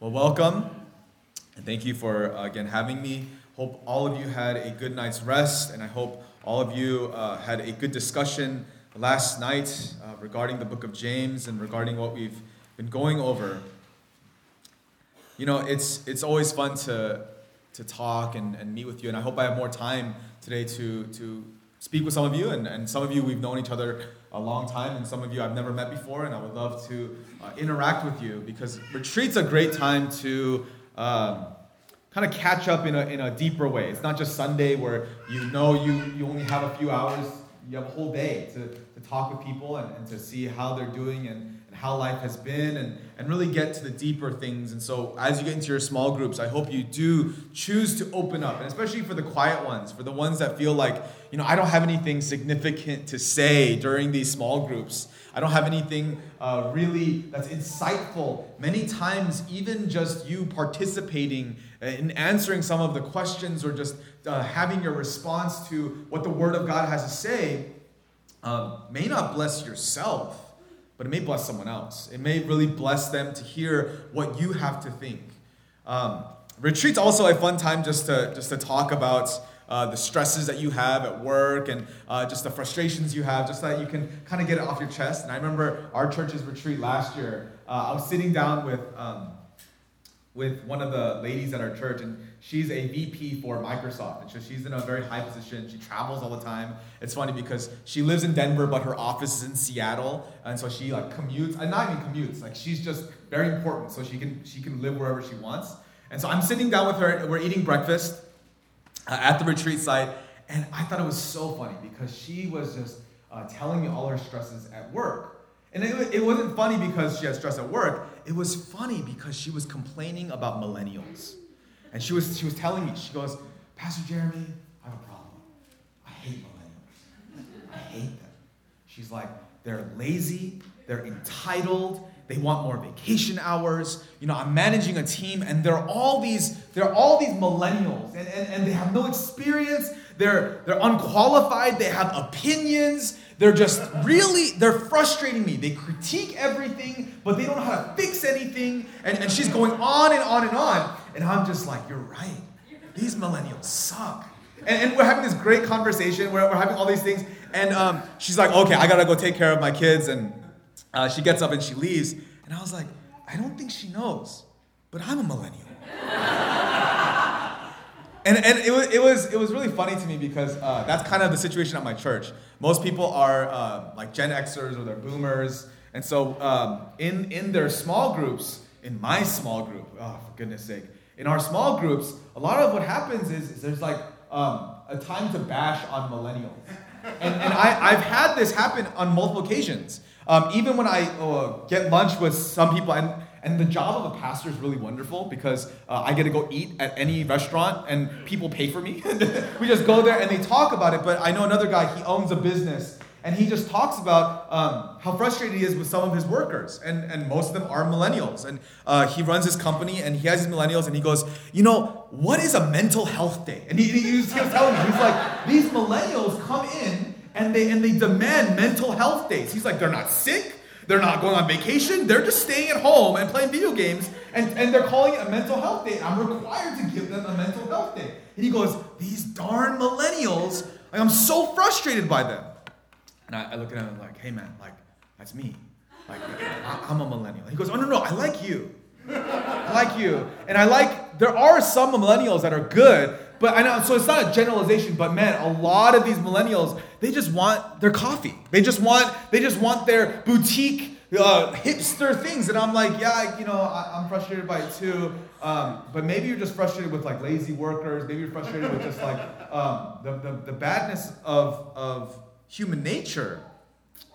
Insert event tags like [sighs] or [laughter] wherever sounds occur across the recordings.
Well, welcome, and thank you for uh, again having me. Hope all of you had a good night's rest, and I hope all of you uh, had a good discussion last night uh, regarding the book of James and regarding what we've been going over. You know, it's it's always fun to to talk and, and meet with you, and I hope I have more time today to to speak with some of you, and, and some of you we've known each other a long time, and some of you I've never met before, and I would love to uh, interact with you because retreat's a great time to um, kind of catch up in a, in a deeper way. It's not just Sunday where you know you, you only have a few hours, you have a whole day to, to talk with people and, and to see how they're doing and, and how life has been and, and really get to the deeper things. And so, as you get into your small groups, I hope you do choose to open up, and especially for the quiet ones, for the ones that feel like, you know, I don't have anything significant to say during these small groups. I don't have anything uh, really that's insightful. Many times, even just you participating in answering some of the questions or just uh, having your response to what the Word of God has to say um, may not bless yourself but it may bless someone else. It may really bless them to hear what you have to think. Um, retreat's also a fun time just to just to talk about uh, the stresses that you have at work and uh, just the frustrations you have, just so that you can kind of get it off your chest. And I remember our church's retreat last year. Uh, I was sitting down with um, with one of the ladies at our church, and she's a VP for Microsoft. And so she's in a very high position. She travels all the time. It's funny because she lives in Denver, but her office is in Seattle. And so she like commutes, and not even commutes, like she's just very important. So she can she can live wherever she wants. And so I'm sitting down with her, we're eating breakfast uh, at the retreat site, and I thought it was so funny because she was just uh, telling me all her stresses at work. And it, it wasn't funny because she had stress at work. It was funny because she was complaining about millennials. And she was, she was telling me, she goes, Pastor Jeremy, I have a problem. I hate millennials. I hate them. She's like, they're lazy, they're entitled, they want more vacation hours. You know, I'm managing a team, and they're all these, they're all these millennials, and, and, and they have no experience, they're they're unqualified, they have opinions, they're just really, they're frustrating me. They critique everything, but they don't know how to fix anything. And, and she's going on and on and on. And I'm just like, you're right. These millennials suck. And, and we're having this great conversation. We're, we're having all these things. And um, she's like, okay, I gotta go take care of my kids. And uh, she gets up and she leaves. And I was like, I don't think she knows, but I'm a millennial. And, and it, was, it, was, it was really funny to me because uh, that's kind of the situation at my church. Most people are uh, like Gen Xers or they're boomers. And so um, in, in their small groups, in my small group, oh, for goodness sake, in our small groups, a lot of what happens is, is there's like um, a time to bash on millennials. And, and I, I've had this happen on multiple occasions. Um, even when I uh, get lunch with some people, and, and the job of a pastor is really wonderful because uh, I get to go eat at any restaurant and people pay for me. [laughs] we just go there and they talk about it. But I know another guy, he owns a business and he just talks about um, how frustrated he is with some of his workers, and, and most of them are millennials. And uh, he runs his company, and he has his millennials, and he goes, you know, what is a mental health day? And he, he, he was telling me, he's like, these millennials come in and they and they demand mental health days. He's like, they're not sick, they're not going on vacation, they're just staying at home and playing video games, and, and they're calling it a mental health day. I'm required to give them a mental health day. And he goes, these darn millennials, like, I'm so frustrated by them. And I, I look at him and I'm like, hey man, like, that's me. Like, I, I'm a millennial. He goes, oh no, no, I like you. I like you. And I like, there are some millennials that are good, but I know, so it's not a generalization, but man, a lot of these millennials, they just want their coffee. They just want, they just want their boutique uh, hipster things. And I'm like, yeah, you know, I, am frustrated by it too. Um, but maybe you're just frustrated with like lazy workers. Maybe you're frustrated with just like um, the, the, the badness of, of human nature.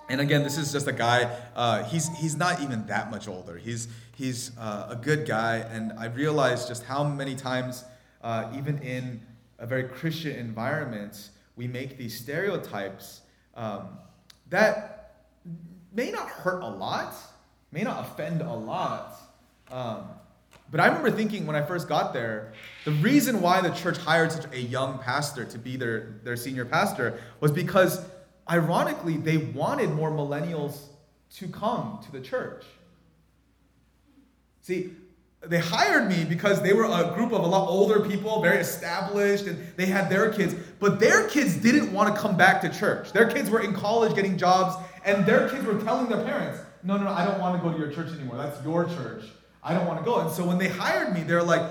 And again, this is just a guy. Uh, he's he's not even that much older. He's he's uh, a good guy, and I realized just how many times, uh, even in a very Christian environment, we make these stereotypes um, that may not hurt a lot, may not offend a lot. Um, but I remember thinking when I first got there, the reason why the church hired such a young pastor to be their, their senior pastor was because ironically, they wanted more millennials to come to the church. See, they hired me because they were a group of a lot older people, very established, and they had their kids. But their kids didn't want to come back to church. Their kids were in college getting jobs, and their kids were telling their parents, No, no, no, I don't want to go to your church anymore. That's your church. I don't want to go. And so when they hired me, they're like,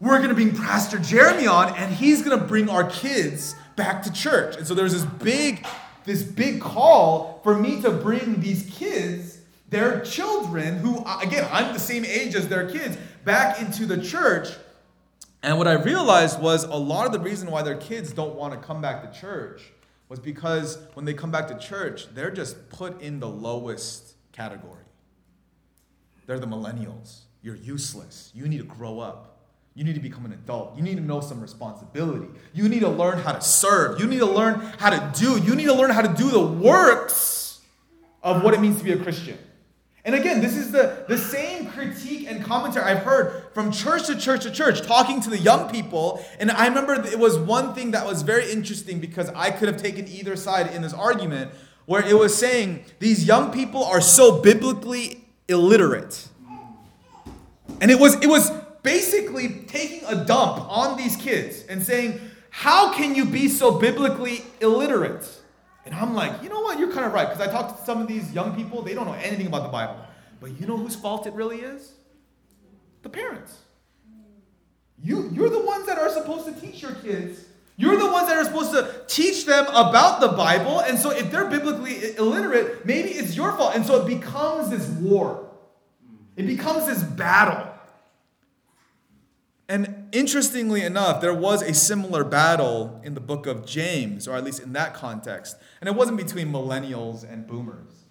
We're going to bring Pastor Jeremy on, and he's going to bring our kids back to church. And so there's this big, this big call for me to bring these kids their children, who, again, I'm the same age as their kids, back into the church. And what I realized was a lot of the reason why their kids don't want to come back to church was because when they come back to church, they're just put in the lowest category. They're the millennials. You're useless. You need to grow up. You need to become an adult. You need to know some responsibility. You need to learn how to serve. You need to learn how to do. You need to learn how to do the works of what it means to be a Christian. And again, this is the, the same critique and commentary I've heard from church to church to church, talking to the young people. And I remember it was one thing that was very interesting because I could have taken either side in this argument, where it was saying these young people are so biblically illiterate. And it was, it was basically taking a dump on these kids and saying, How can you be so biblically illiterate? And I'm like, you know what? You're kind of right. Because I talked to some of these young people, they don't know anything about the Bible. But you know whose fault it really is? The parents. You, you're the ones that are supposed to teach your kids. You're the ones that are supposed to teach them about the Bible. And so if they're biblically illiterate, maybe it's your fault. And so it becomes this war, it becomes this battle. And interestingly enough, there was a similar battle in the book of James, or at least in that context. And it wasn't between millennials and boomers.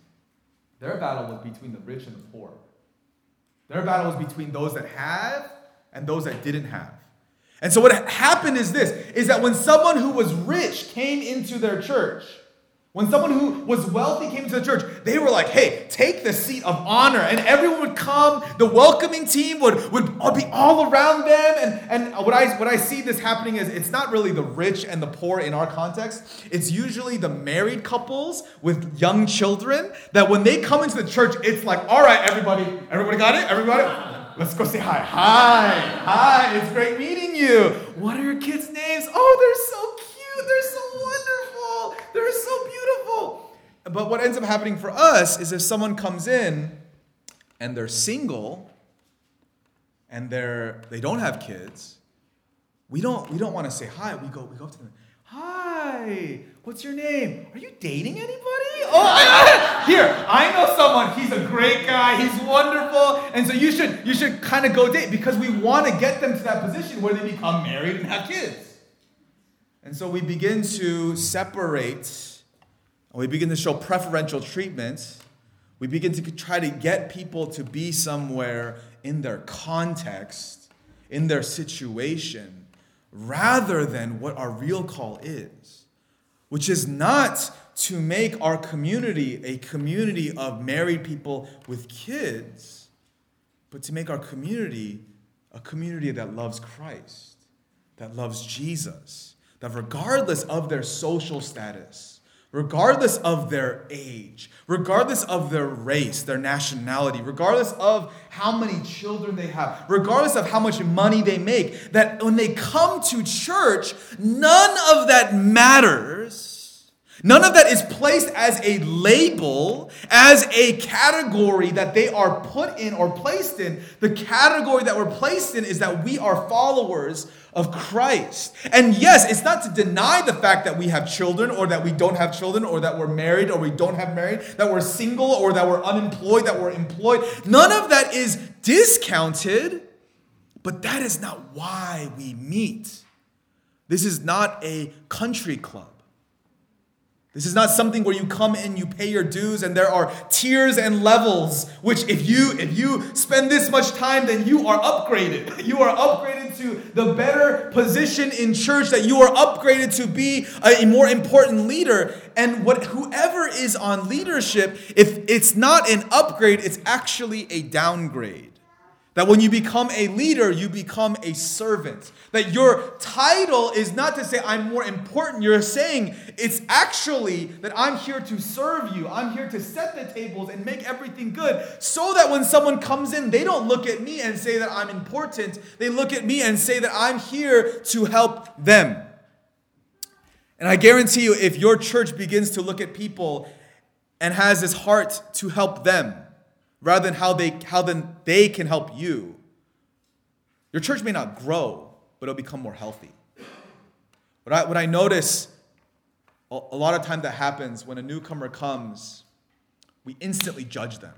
Their battle was between the rich and the poor. Their battle was between those that had and those that didn't have. And so what happened is this is that when someone who was rich came into their church, when someone who was wealthy came to the church, they were like, hey, take the seat of honor. And everyone would come. The welcoming team would, would be all around them. And, and what, I, what I see this happening is it's not really the rich and the poor in our context. It's usually the married couples with young children that when they come into the church, it's like, all right, everybody, everybody got it? Everybody? Let's go say hi. Hi. Hi. It's great meeting you. What are your kids' names? Oh, they're so cute. They're so wonderful. They're so beautiful. But what ends up happening for us is if someone comes in and they're single and they're they don't have kids, we don't we don't want to say hi. We go we go up to them. Hi, what's your name? Are you dating anybody? Oh, I, here, I know someone. He's a great guy. He's wonderful, and so you should you should kind of go date because we want to get them to that position where they become married and have kids. And so we begin to separate, we begin to show preferential treatment. We begin to try to get people to be somewhere in their context, in their situation, rather than what our real call is, which is not to make our community a community of married people with kids, but to make our community a community that loves Christ, that loves Jesus that regardless of their social status, regardless of their age, regardless of their race, their nationality, regardless of how many children they have, regardless of how much money they make, that when they come to church, none of that matters None of that is placed as a label, as a category that they are put in or placed in. The category that we're placed in is that we are followers of Christ. And yes, it's not to deny the fact that we have children or that we don't have children or that we're married or we don't have married, that we're single or that we're unemployed, that we're employed. None of that is discounted, but that is not why we meet. This is not a country club. This is not something where you come in, you pay your dues, and there are tiers and levels. Which, if you if you spend this much time, then you are upgraded. [laughs] You are upgraded to the better position in church. That you are upgraded to be a, more important leader. And what whoever is on leadership, if it's not an upgrade, it's actually a downgrade. That when you become a leader, you become a servant. That your title is not to say, I'm more important. You're saying it's actually that I'm here to serve you. I'm here to set the tables and make everything good. So that when someone comes in, they don't look at me and say that I'm important. They look at me and say that I'm here to help them. And I guarantee you, if your church begins to look at people and has this heart to help them, rather than how they how then they can help you. Your church may not grow, but it'll become more healthy. What I, what I notice a, lot of time that happens when a newcomer comes, we instantly judge them.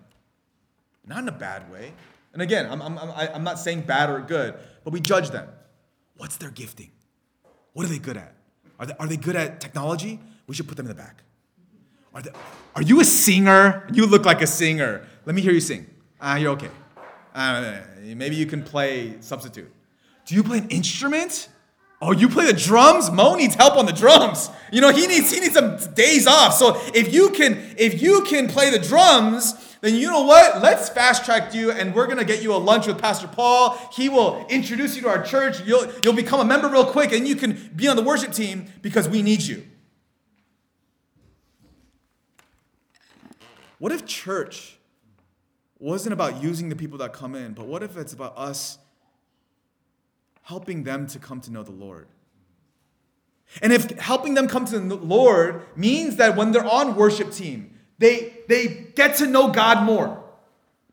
Not in a bad way. And again, I'm, I'm, I'm not saying bad or good, but we judge them. What's their gifting? What are they good at? Are they, are they good at technology? We should put them in the back. Are, they, are you a singer? You look like a singer. Let me hear you sing. Ah, uh, you're okay. Uh, maybe you can play substitute. Do you play an instrument? Oh, you play the drums? Mo needs help on the drums. You know, he needs he needs some days off. So if you can if you can play the drums, then you know what? Let's fast track you and we're gonna get you a lunch with Pastor Paul. He will introduce you to our church. You'll you'll become a member real quick and you can be on the worship team because we need you. What if church wasn't about using the people that come in, but what if it's about us helping them to come to know the Lord? And if helping them come to the Lord means that when they're on worship team, they, they get to know God more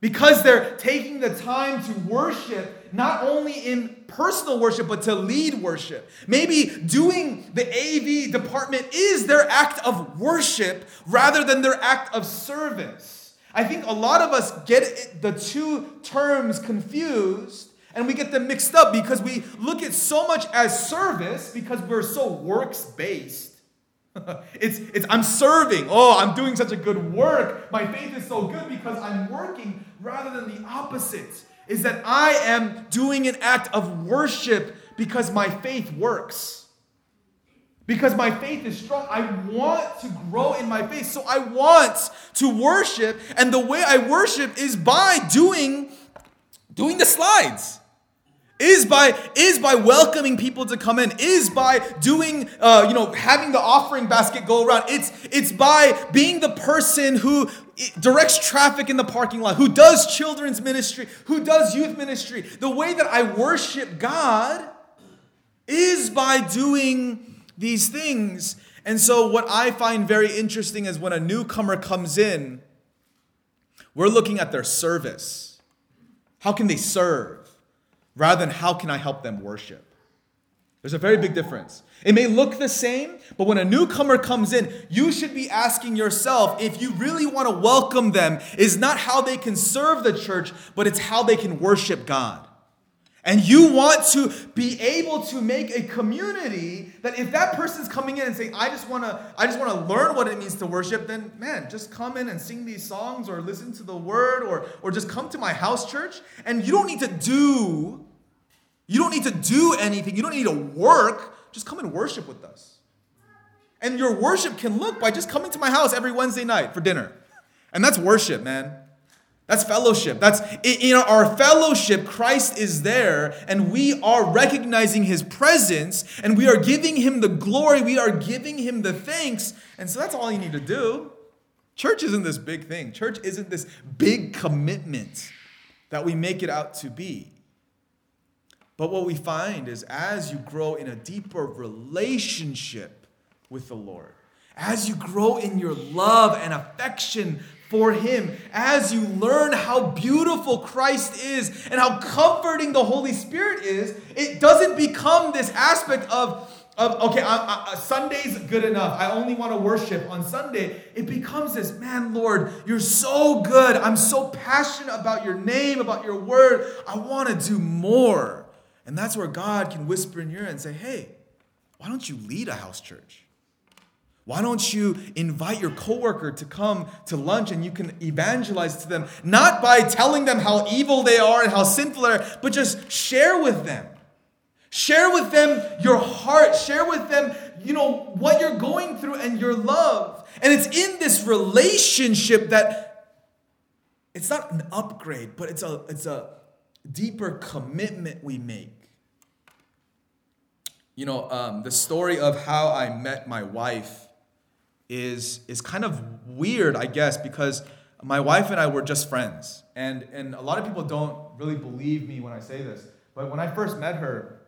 because they're taking the time to worship not only in personal worship but to lead worship maybe doing the av department is their act of worship rather than their act of service i think a lot of us get the two terms confused and we get them mixed up because we look at so much as service because we're so works based [laughs] it's, it's I'm serving. Oh, I'm doing such a good work. My faith is so good because I'm working rather than the opposite. Is that I am doing an act of worship because my faith works. Because my faith is strong. I want to grow in my faith. So I want to worship. And the way I worship is by doing, doing the slides is by is by welcoming people to come in is by doing uh, you know having the offering basket go around it's it's by being the person who directs traffic in the parking lot who does children's ministry who does youth ministry the way that i worship god is by doing these things and so what i find very interesting is when a newcomer comes in we're looking at their service how can they serve rather than how can I help them worship. There's a very big difference. It may look the same, but when a newcomer comes in, you should be asking yourself if you really want to welcome them, is not how they can serve the church, but it's how they can worship God. And you want to be able to make a community that if that person's coming in and saying, I just want to, I just want to learn what it means to worship, then man, just come in and sing these songs or listen to the word or, or just come to my house church. And you don't need to do, you don't need to do anything. You don't need to work. Just come and worship with us. And your worship can look by just coming to my house every Wednesday night for dinner. And that's worship, man. That's fellowship. That's in our fellowship, Christ is there, and we are recognizing his presence, and we are giving him the glory, we are giving him the thanks. And so that's all you need to do. Church isn't this big thing, church isn't this big commitment that we make it out to be. But what we find is as you grow in a deeper relationship with the Lord, as you grow in your love and affection for Him as you learn how beautiful Christ is and how comforting the Holy Spirit is. It doesn't become this aspect of, of okay, I, I, Sunday's good enough. I only want to worship on Sunday. It becomes this, man, Lord, you're so good. I'm so passionate about your name, about your word. I want to do more. And that's where God can whisper in your ear and say, hey, why don't you lead a house church? Why don't you invite your coworker to come to lunch and you can evangelize to them, not by telling them how evil they are and how sinful they are, but just share with them. Share with them your heart. Share with them, you know, what you're going through and your love. And it's in this relationship that it's not an upgrade, but it's a it's a deeper commitment we make. You know, um, the story of how I met my wife is, is kind of weird, I guess, because my wife and I were just friends. And, and a lot of people don't really believe me when I say this. But when I first met her,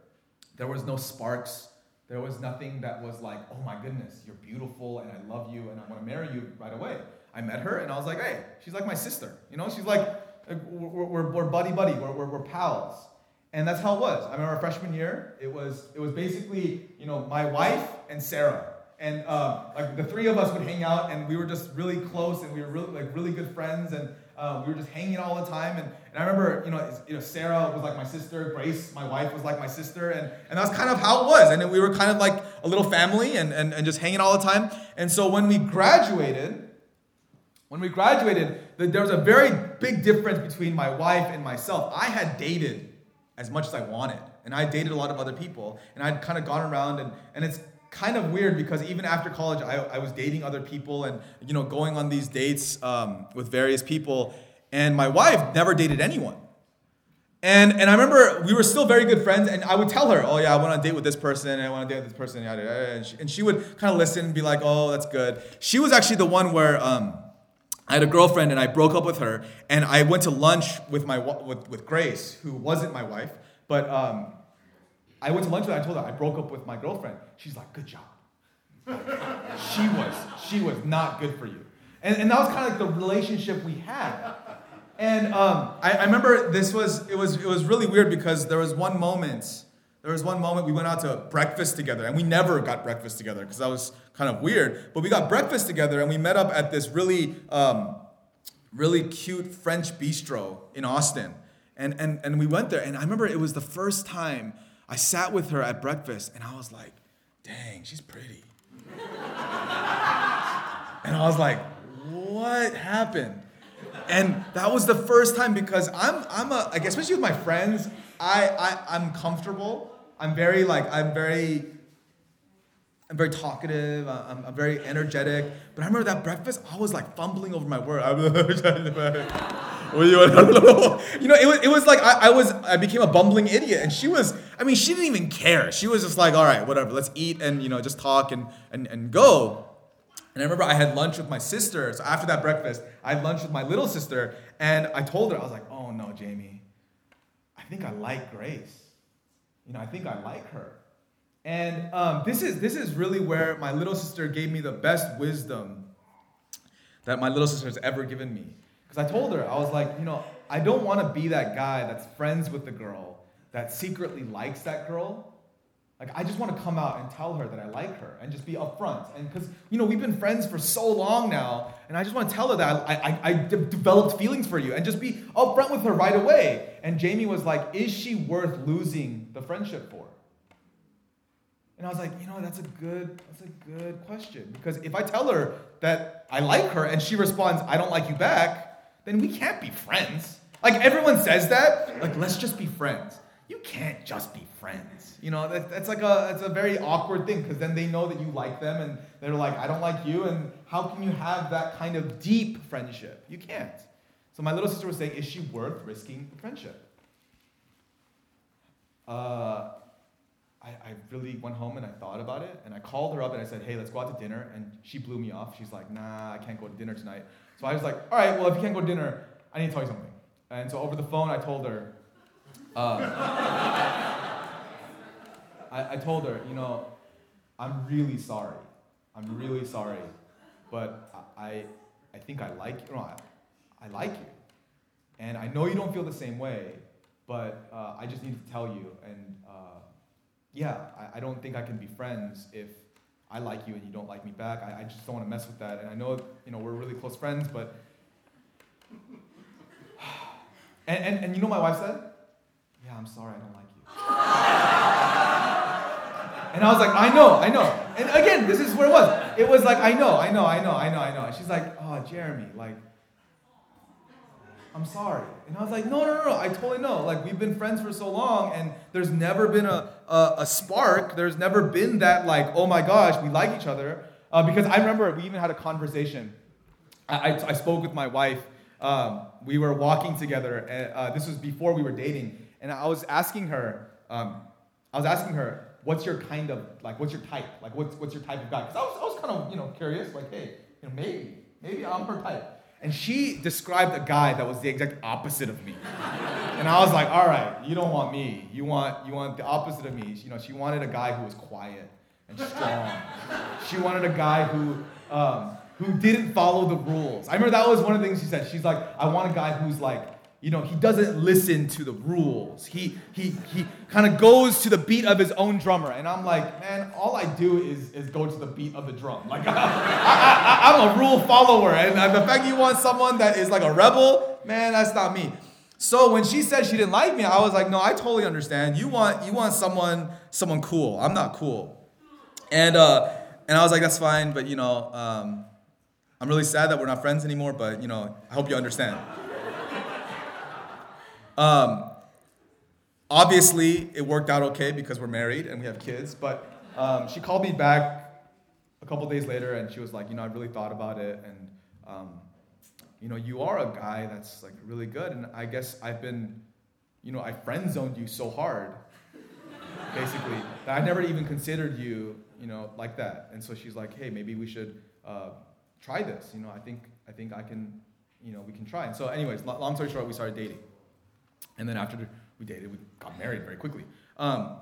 there was no sparks. There was nothing that was like, oh my goodness, you're beautiful and I love you and I want to marry you right away. I met her and I was like, hey, she's like my sister. You know, she's like, we're, we're, we're buddy buddy, we're, we're, we're pals. And that's how it was. I remember freshman year, it was, it was basically, you know, my wife and Sarah and uh, like the three of us would hang out, and we were just really close, and we were really like really good friends, and uh, we were just hanging all the time. And, and I remember, you know, you know, Sarah was like my sister, Grace, my wife, was like my sister, and, and that's kind of how it was. And we were kind of like a little family, and, and, and just hanging all the time. And so when we graduated, when we graduated, there was a very big difference between my wife and myself. I had dated as much as I wanted, and I dated a lot of other people, and I'd kind of gone around, and, and it's kind of weird because even after college, I, I was dating other people and you know going on these dates um, with various people, and my wife never dated anyone. And, and I remember we were still very good friends, and I would tell her, oh yeah, I want to date with this person, and I want to date with this person, yada, yada. And, she, and she would kind of listen and be like, oh, that's good. She was actually the one where um, I had a girlfriend, and I broke up with her, and I went to lunch with my with, with Grace, who wasn't my wife, but um, I went to lunch with her. I told her I broke up with my girlfriend. She's like, good job. [laughs] she was, she was not good for you. And, and that was kind of like the relationship we had. And um, I, I remember this was it was it was really weird because there was one moment there was one moment we went out to breakfast together and we never got breakfast together because that was kind of weird but we got breakfast together and we met up at this really um, really cute french bistro in austin and, and, and we went there and i remember it was the first time I sat with her at breakfast and I was like, dang, she's pretty. [laughs] and I was like, what happened? And that was the first time because I'm, I'm a, like, especially with my friends, I, I, I'm comfortable. I'm very, like, I'm very, I'm very talkative. I'm, I'm very energetic. But I remember that breakfast, I was like fumbling over my word. [laughs] you know, it was, it was like I, I was I became a bumbling idiot, and she was. I mean, she didn't even care. She was just like, all right, whatever, let's eat and you know just talk and and and go. And I remember I had lunch with my sister. So after that breakfast, I had lunch with my little sister, and I told her I was like, oh no, Jamie, I think I like Grace. You know, I think I like her. And um, this is this is really where my little sister gave me the best wisdom that my little sister has ever given me. Because I told her, I was like, you know, I don't want to be that guy that's friends with the girl that secretly likes that girl. Like, I just want to come out and tell her that I like her and just be upfront. And because, you know, we've been friends for so long now, and I just want to tell her that I, I, I developed feelings for you and just be upfront with her right away. And Jamie was like, Is she worth losing the friendship for? And I was like, you know, that's a good, that's a good question. Because if I tell her that I like her and she responds, I don't like you back, then we can't be friends. Like everyone says that, like let's just be friends. You can't just be friends. You know, that, that's like a that's a very awkward thing because then they know that you like them and they're like, I don't like you, and how can you have that kind of deep friendship? You can't. So my little sister was saying, is she worth risking friendship? Uh, I, I really went home and I thought about it, and I called her up and I said, hey, let's go out to dinner, and she blew me off. She's like, nah, I can't go to dinner tonight. So I was like, all right, well, if you can't go to dinner, I need to tell you something. And so over the phone, I told her, uh, I, I told her, you know, I'm really sorry. I'm really sorry. But I, I think I like you. No, I, I like you. And I know you don't feel the same way, but uh, I just need to tell you. And yeah, I, I don't think I can be friends if I like you and you don't like me back. I, I just don't want to mess with that. And I know, you know, we're really close friends, but. [sighs] And, and, and you know my wife said? Yeah, I'm sorry, I don't like you. and I was like, I know, I know. And again, this is where it was. It was like, I know, I know, I know, I know, I know. She's like, oh, Jeremy, like, I'm sorry. And I was like, no, no, no, no, I totally know. Like, we've been friends for so long, and there's never been a, a, a spark. There's never been that, like, oh my gosh, we like each other. Uh, because I remember we even had a conversation. I, I, I spoke with my wife um, we were walking together. And, uh, this was before we were dating, and I was asking her. Um, I was asking her, "What's your kind of like? What's your type? Like, what's what's your type of guy?" Because I was, I was kind of you know curious, like, hey, you know, maybe maybe I'm her type. And she described a guy that was the exact opposite of me. and I was like, all right, you don't want me. You want you want the opposite of me. You know, she wanted a guy who was quiet and strong. she wanted a guy who um, who didn't follow the rules. I remember that was one of the things she said. She's like, I want a guy who's like, you know, he doesn't listen to the rules. He he he kind of goes to the beat of his own drummer. And I'm like, man, all I do is, is go to the beat of the drum. [laughs] Like I, am a rule follower. And the fact you want someone that is like a rebel, man, that's not me. So when she said she didn't like me, I was like, no, I totally understand. You want you want someone someone cool. I'm not cool. And uh, and I was like, that's fine, but you know, um, I'm really sad that we're not friends anymore. But you know, I hope you understand. Um, obviously, it worked out okay because we're married and we have kids. But um, she called me back a couple days later, and she was like, you know, I really thought about it, and um, you know, you are a guy that's like really good, and I guess I've been, you know, I friend zoned you so hard, basically, that I never even considered you, you know, like that. And so she's like, hey, maybe we should uh, try this. You know, I think I think I can, you know, we can try. And so, anyways, long story short, we started dating, and then after we dated, we got married very quickly. Um,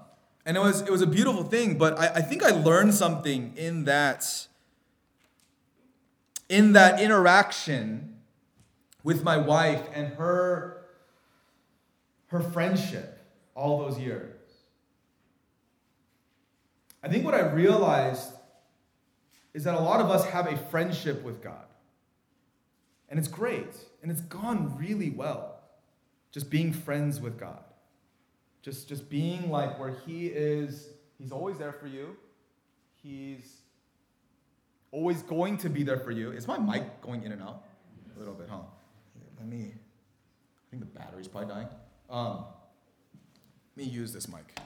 and it was it was a beautiful thing. But I, I think I learned something in that in that interaction with my wife and her, her friendship all those years. I think what I realized is that a lot of us have a friendship with God. And it's great. And it's gone really well. Just being friends with God. Just, just being like where He is, He's always there for you. He's always going to be there for you. Is my mic going in and out? A little bit, huh? let me, I think the battery's probably dying. Um, let me use this mic.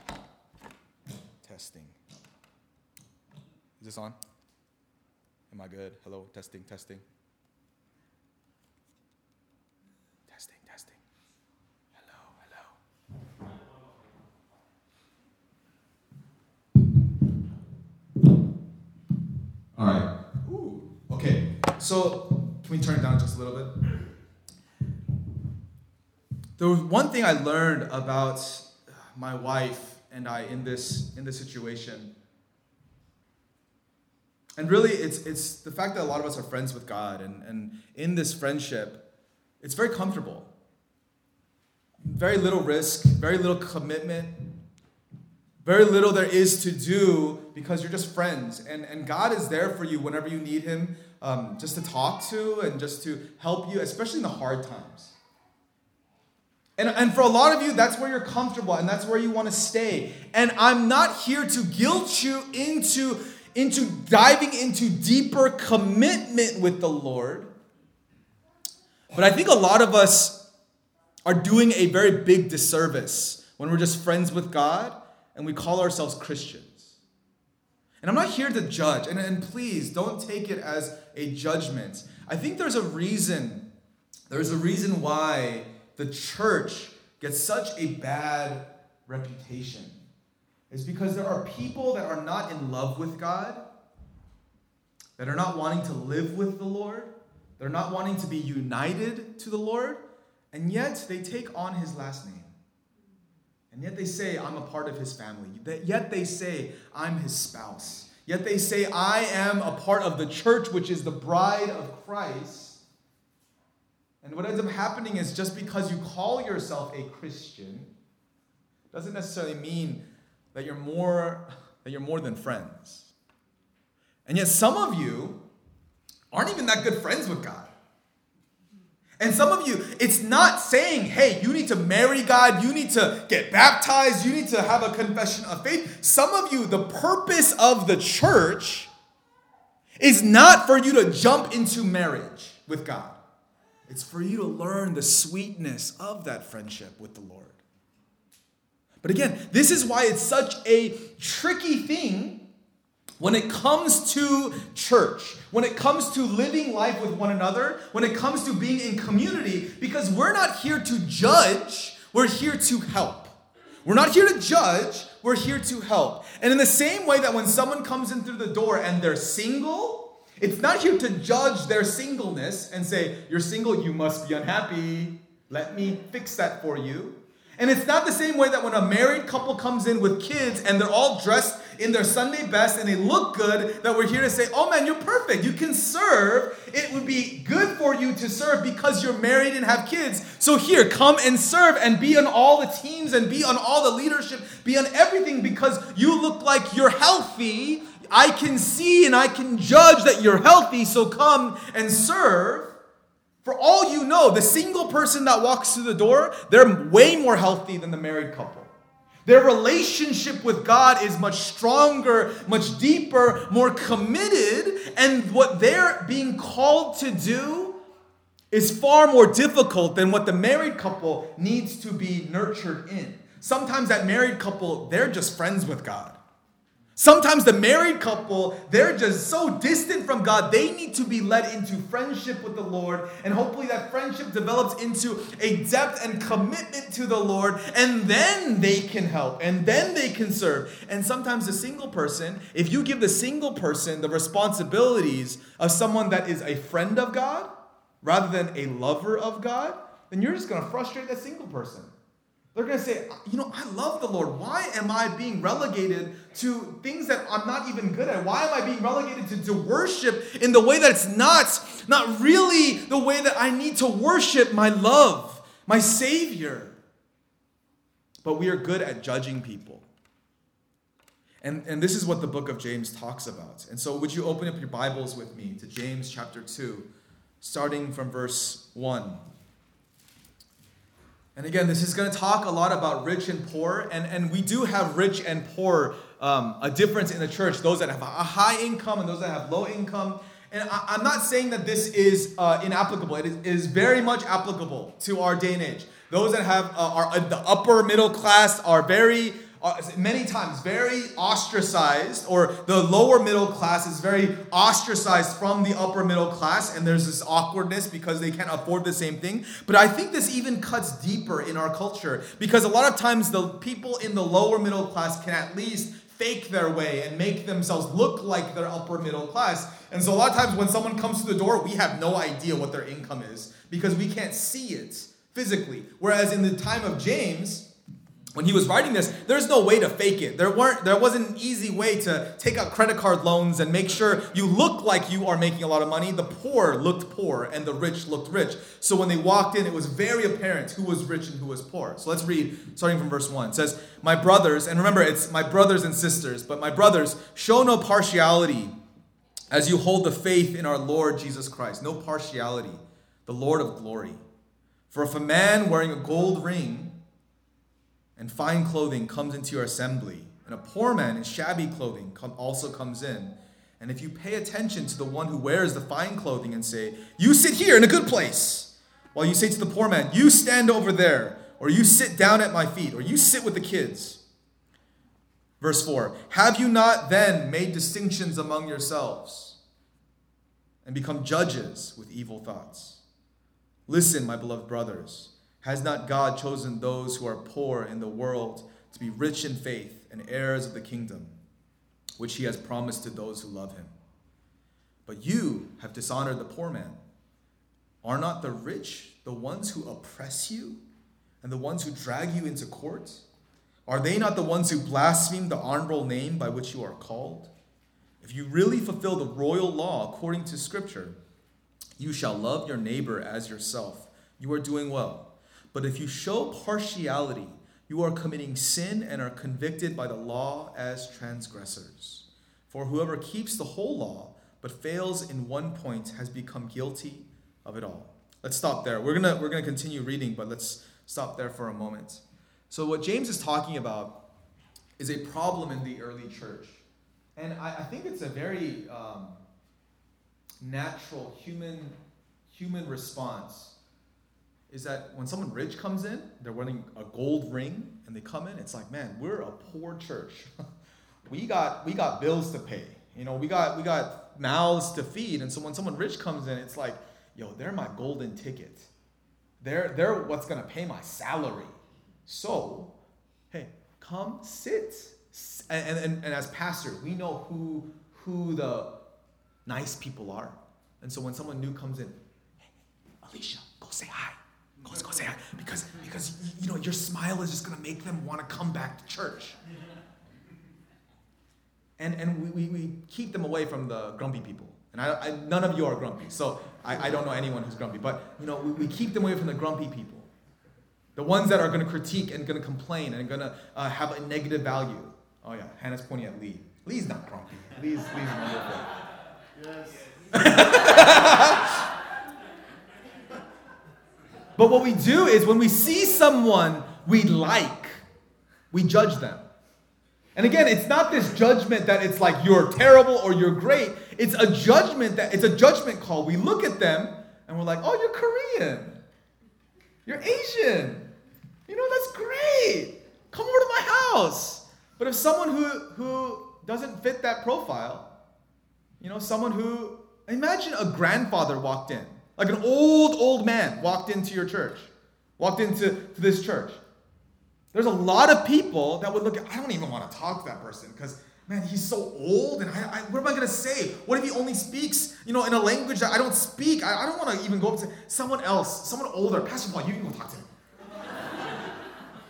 Testing. Is this on? Am I good? Hello, testing, testing. Testing, All right. Ooh. Okay. So, can we turn it down just a little bit? There was one thing I learned about my wife and I in this in this situation. And really it's it's the fact that a lot of us are friends with God and, and in this friendship, it's very comfortable. Very little risk, very little commitment, very little there is to do because you're just friends. And, and God is there for you whenever you need Him, um, just to talk to and just to help you, especially in the hard times. And, and for a lot of you, that's where you're comfortable and that's where you want to stay. And I'm not here to guilt you into, into diving into deeper commitment with the Lord. But I think a lot of us are doing a very big disservice when we're just friends with God and we call ourselves Christians. And I'm not here to judge, and, and please don't take it as a judgment. I think there's a reason. There's a reason why the church gets such a bad reputation is because there are people that are not in love with God, that are not wanting to live with the Lord, they're not wanting to be united to the Lord, and yet they take on his last name. And yet they say, I'm a part of his family. Yet they say, I'm his spouse. Yet they say, I am a part of the church, which is the bride of Christ. And what ends up happening is just because you call yourself a Christian doesn't necessarily mean that you're more that you're more than friends. And yet some of you aren't even that good friends with God. And some of you, it's not saying, hey, you need to marry God, you need to get baptized, you need to have a confession of faith. Some of you, the purpose of the church is not for you to jump into marriage with God. It's for you to learn the sweetness of that friendship with the Lord. But again, this is why it's such a tricky thing when it comes to church, when it comes to living life with one another, when it comes to being in community, because we're not here to judge, we're here to help. We're not here to judge, we're here to help. And in the same way that when someone comes in through the door and they're single, it's not here to judge their singleness and say, You're single, you must be unhappy. Let me fix that for you. And it's not the same way that when a married couple comes in with kids and they're all dressed in their Sunday best and they look good, that we're here to say, oh man, you're perfect. You can serve. It would be good for you to serve because you're married and have kids. So here, come and serve and be on all the teams and be on all the leadership, be on everything because you look like you're healthy. I can see and I can judge that you're healthy, so come and serve. For all you know, the single person that walks through the door, they're way more healthy than the married couple. Their relationship with God is much stronger, much deeper, more committed, and what they're being called to do is far more difficult than what the married couple needs to be nurtured in. Sometimes that married couple, they're just friends with God. Sometimes the married couple, they're just so distant from God, they need to be led into friendship with the Lord. And hopefully that friendship develops into a depth and commitment to the Lord. And then they can help and then they can serve. And sometimes the single person, if you give the single person the responsibilities of someone that is a friend of God rather than a lover of God, then you're just going to frustrate that single person. They're going to say, you know, I love the Lord. Why am I being relegated to things that I'm not even good at? Why am I being relegated to, to worship in the way that it's not, not really the way that I need to worship my love, my Savior? But we are good at judging people. And, and this is what the book of James talks about. And so, would you open up your Bibles with me to James chapter 2, starting from verse 1. And again, this is going to talk a lot about rich and poor. And, and we do have rich and poor, um, a difference in the church, those that have a high income and those that have low income. And I, am not saying that this is uh, inapplicable, it is, it is, very much applicable to our day and age. Those that have uh, are uh, the upper middle class are very Uh, many times very ostracized, or the lower middle class is very ostracized from the upper middle class, and there's this awkwardness because they can't afford the same thing. But I think this even cuts deeper in our culture because a lot of times the people in the lower middle class can at least fake their way and make themselves look like they're upper middle class. And so a lot of times when someone comes to the door, we have no idea what their income is because we can't see it physically. Whereas in the time of James, when he was writing this, there's no way to fake it. There weren't there wasn't an easy way to take out credit card loans and make sure you look like you are making a lot of money. The poor looked poor and the rich looked rich. So when they walked in, it was very apparent who was rich and who was poor. So let's read starting from verse 1. It says, "My brothers, and remember it's my brothers and sisters, but my brothers, show no partiality as you hold the faith in our Lord Jesus Christ. No partiality, the Lord of glory. For if a man wearing a gold ring and fine clothing comes into your assembly, and a poor man in shabby clothing also comes in. And if you pay attention to the one who wears the fine clothing and say, You sit here in a good place, while you say to the poor man, You stand over there, or you sit down at my feet, or you sit with the kids. Verse 4 Have you not then made distinctions among yourselves and become judges with evil thoughts? Listen, my beloved brothers. Has not God chosen those who are poor in the world to be rich in faith and heirs of the kingdom, which he has promised to those who love him? But you have dishonored the poor man. Are not the rich the ones who oppress you and the ones who drag you into court? Are they not the ones who blaspheme the honorable name by which you are called? If you really fulfill the royal law according to Scripture, you shall love your neighbor as yourself. You are doing well. But if you show partiality, you are committing sin and are convicted by the law as transgressors. For whoever keeps the whole law but fails in one point has become guilty of it all. Let's stop there. We're going to we're going to continue reading, but let's stop there for a moment. So what James is talking about is a problem in the early church. And I, I think it's a very um, natural human human response is that when someone rich comes in, they're wearing a gold ring, and they come in, it's like, man, we're a poor church. [laughs] we got we got bills to pay, You know, we got we got mouths to feed, and so when someone rich comes in, it's like, yo, they're my golden ticket. They're they're what's gonna pay my salary. So, hey, come sit. And, and, and as pastors, we know who who the nice people are. And so when someone new comes in, hey, Alicia, go say hi. Go, go say hi. Because, because you know, your smile is just gonna make them want to come back to church. And, and we, we, we keep them away from the grumpy people. And I, I, none of you are grumpy, so I, I don't know anyone who's grumpy. But you know, we, we keep them away from the grumpy people. The ones that are going to critique and going to complain and going to uh, have a negative value. Oh yeah, Hannah's pointing at Lee. Lee's not grumpy. Lee's, Lee's wonderful. Yes. [laughs] but what we do is when we see someone we like, we judge them. And again, it's not this judgment that it's like you're terrible or you're great. It's a judgment that it's a judgment call. We look at them and we're like, "Oh, you're Korean. You're Asian. You know, that's great. Come over to my house." But if someone who who doesn't fit that profile, you know, someone who imagine a grandfather walked in, like an old old man walked into your church, walked into to this church. There's a lot of people that would look at, I don't even want to talk to that person because, man, he's so old and I, I, what am I going to say? What if he only speaks, you know, in a language that I don't speak? I, I don't want to even go up to someone else, someone older. Pastor Paul, you can go talk to him. [laughs]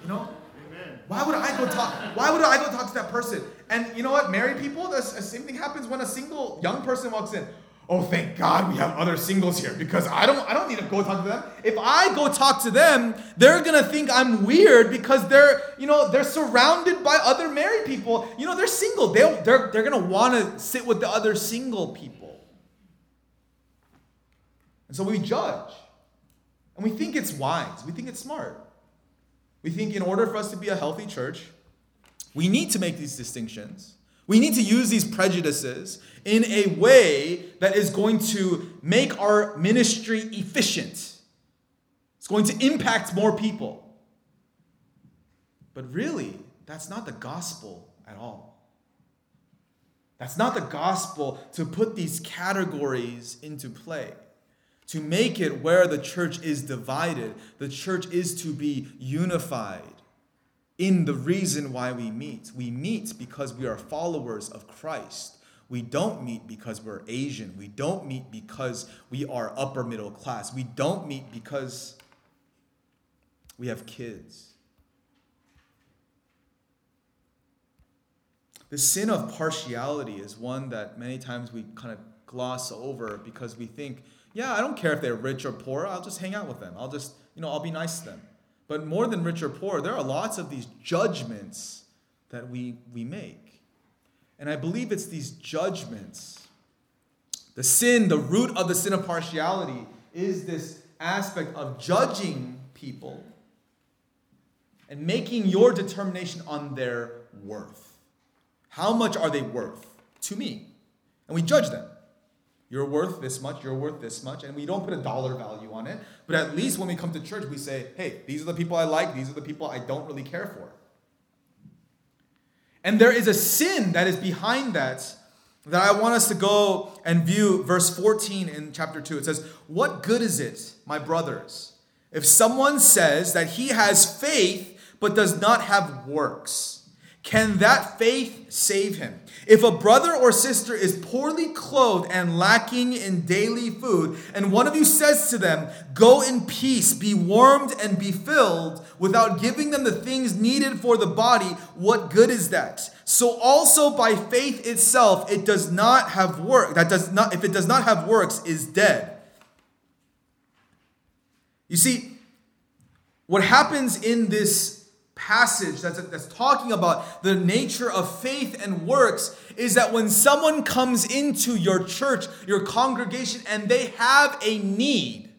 You know? Amen. Why would I go talk? Why would I go talk to that person? And you know what? Married people, the same thing happens when a single young person walks in oh thank god we have other singles here because i don't i don't need to go talk to them. If i go talk to them they're gonna think i'm weird because they're you know they're surrounded by other married people. You know they're single. They they're, they're gonna want to sit with the other single people. And so we judge. And we think it's wise. We think it's smart. We think in order for us to be a healthy church we need to make these distinctions we need to use these prejudices in a way that is going to make our ministry efficient. It's going to impact more people. But really, that's not the gospel at all. That's not the gospel to put these categories into play. To make it where the church is divided, the church is to be unified in the reason why we meet. We meet because we are followers of Christ. We don't meet because we're Asian. We don't meet because we are upper middle class. We don't meet because we have kids. The sin of partiality is one that many times we kind of gloss over because we think, yeah, I don't care if they're rich or poor. I'll just hang out with them. I'll just, you know, I'll be nice to them. But more than rich or poor, there are lots of these judgments that we, we make. And I believe it's these judgments. The sin, the root of the sin of partiality, is this aspect of judging people and making your determination on their worth. How much are they worth to me? And we judge them. You're worth this much, you're worth this much, and we don't put a dollar value on it. But at least when we come to church, we say, hey, these are the people I like, these are the people I don't really care for. And there is a sin that is behind that that I want us to go and view verse 14 in chapter 2. It says, What good is it, my brothers, if someone says that he has faith but does not have works? Can that faith save him? If a brother or sister is poorly clothed and lacking in daily food, and one of you says to them, Go in peace, be warmed and be filled, without giving them the things needed for the body, what good is that? So also by faith itself, it does not have work. That does not, if it does not have works, is dead. You see, what happens in this passage that's, that's talking about the nature of faith and works is that when someone comes into your church, your congregation, and they have a need,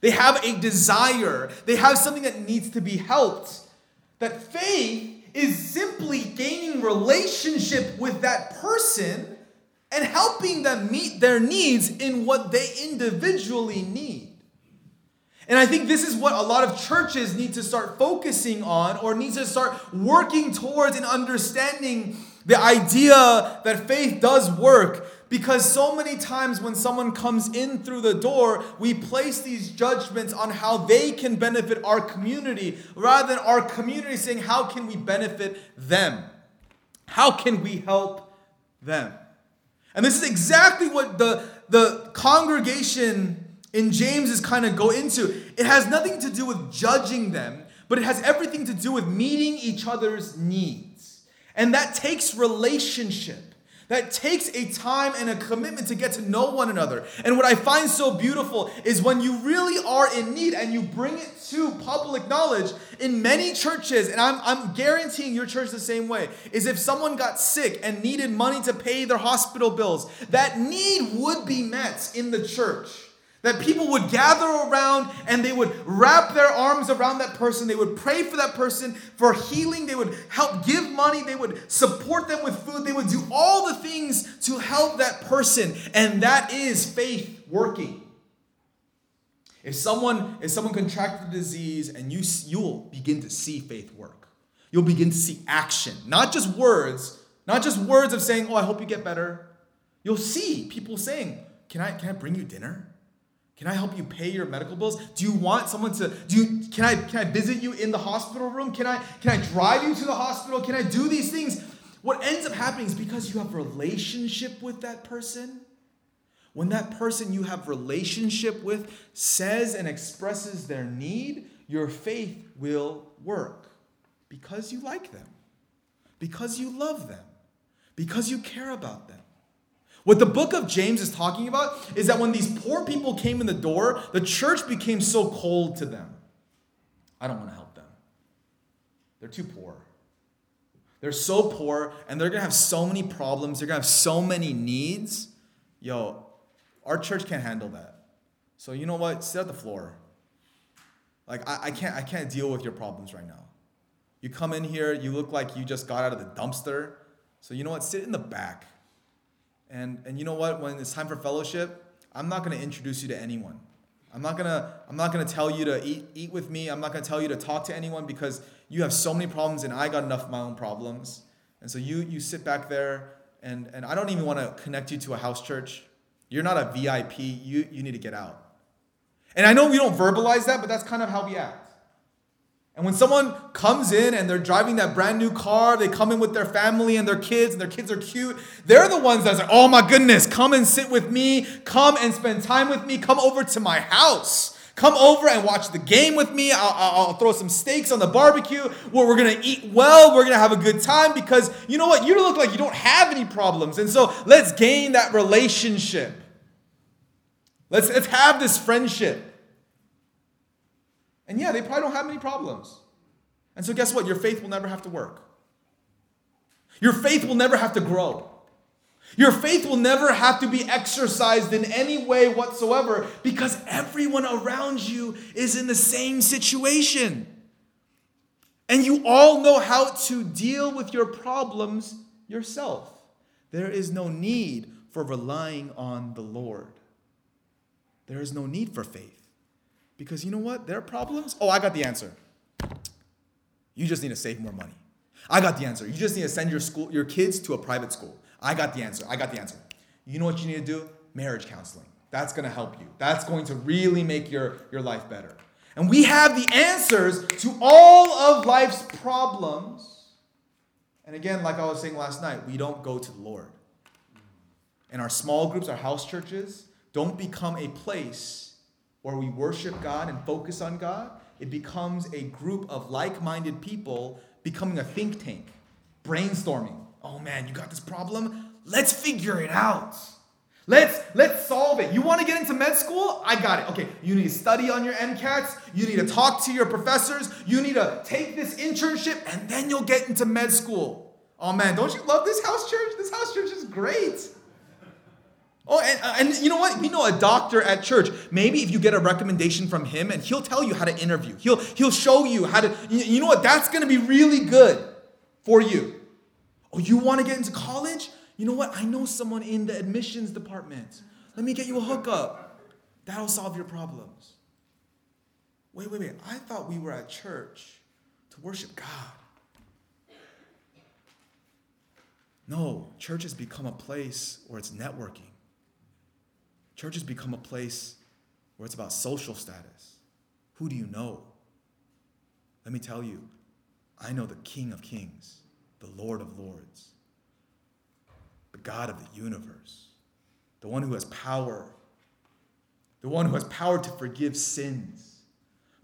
they have a desire, they have something that needs to be helped, that faith is simply gaining relationship with that person and helping them meet their needs in what they individually need. And I think this is what a lot of churches need to start focusing on or need to start working towards and understanding The idea that faith does work because so many times when someone comes in through the door, we place these judgments on how they can benefit our community rather than our community saying, How can we benefit them? How can we help them? And this is exactly what the, the congregation James is kind of go into. It has nothing to do with judging them, but it has everything to do with meeting each other's needs. And that takes relationship. That takes a time and a commitment to get to know one another. And what I find so beautiful is when you really are in need and you bring it to public knowledge in many churches, and I'm, I'm guaranteeing your church the same way, is if someone got sick and needed money to pay their hospital bills, that need would be met in the church. That people would gather around and they would wrap their arms around that person. They would pray for that person for healing. They would help give money. They would support them with food. They would do all the things to help that person. And that is faith working. If someone, if someone contracted a disease and you, you'll begin to see faith work. You'll begin to see action, not just words, not just words of saying, oh, I hope you get better. You'll see people saying, can I, can I bring you dinner? Can I help you pay your medical bills? Do you want someone to do you, can I can I visit you in the hospital room? Can I can I drive you to the hospital? Can I do these things? What ends up happening is because you have relationship with that person. When that person you have relationship with says and expresses their need, your faith will work because you like them. Because you love them. Because you care about them. What the book of James is talking about is that when these poor people came in the door, the church became so cold to them. I don't want to help them. They're too poor. They're so poor and they're going to have so many problems. They're going to have so many needs. Yo, our church can't handle that. So you know what? Sit at the floor. Like I, I can't I can't deal with your problems right now. You come in here, you look like you just got out of the dumpster. So you know what? Sit in the back. And, and you know what? When it's time for fellowship, I'm not going to introduce you to anyone. I'm not gonna I'm not gonna tell you to eat eat with me. I'm not gonna tell you to talk to anyone because you have so many problems and I got enough of my own problems. And so you you sit back there and and I don't even want to connect you to a house church. You're not a VIP. You you need to get out. And I know we don't verbalize that, but that's kind of how we act. And when someone comes in and they're driving that brand new car, they come in with their family and their kids, and their kids are cute, they're the ones that say, Oh my goodness, come and sit with me, come and spend time with me, come over to my house. Come over and watch the game with me. I'll, I'll, throw some steaks on the barbecue where we're gonna eat well. We're gonna have a good time because you know what? You look like you don't have any problems. And so let's gain that relationship. Let's, let's have this friendship. And yeah, they probably don't have many problems. And so, guess what? Your faith will never have to work. Your faith will never have to grow. Your faith will never have to be exercised in any way whatsoever because everyone around you is in the same situation. And you all know how to deal with your problems yourself. There is no need for relying on the Lord. There is no need for faith. Because you know what? Their problems, oh, I got the answer. You just need to save more money. I got the answer. You just need to send your school your kids to a private school. I got the answer. I got the answer. You know what you need to do? Marriage counseling. That's going to help you. That's going to really make your, your life better. And we have the answers to all of life's problems. And again, like I was saying last night, we don't go to the Lord. And our small groups, our house churches, don't become a place where we worship God and focus on God, it becomes a group of like minded people becoming a think tank, brainstorming. Oh man, you got this problem? Let's figure it out. Let's let's solve it. You want to get into med school? I got it. Okay, you need to study on your MCATs. You need to talk to your professors. You need to take this internship, and then you'll get into med school. Oh man, don't you love this house church? This house church is great. Oh, and, uh, and you know what? We know a doctor at church. Maybe if you get a recommendation from him and he'll tell you how to interview, he'll, he'll show you how to, you know what? That's going to be really good for you. Oh, you want to get into college? You know what? I know someone in the admissions department. Let me get you a hookup. That'll solve your problems. Wait, wait, wait. I thought we were at church to worship God. No, church has become a place where it's networking. Church has become a place where it's about social status. Who do you know? Let me tell you, I know the King of Kings, the Lord of Lords, the God of the universe, the one who has power, the one who has power to forgive sins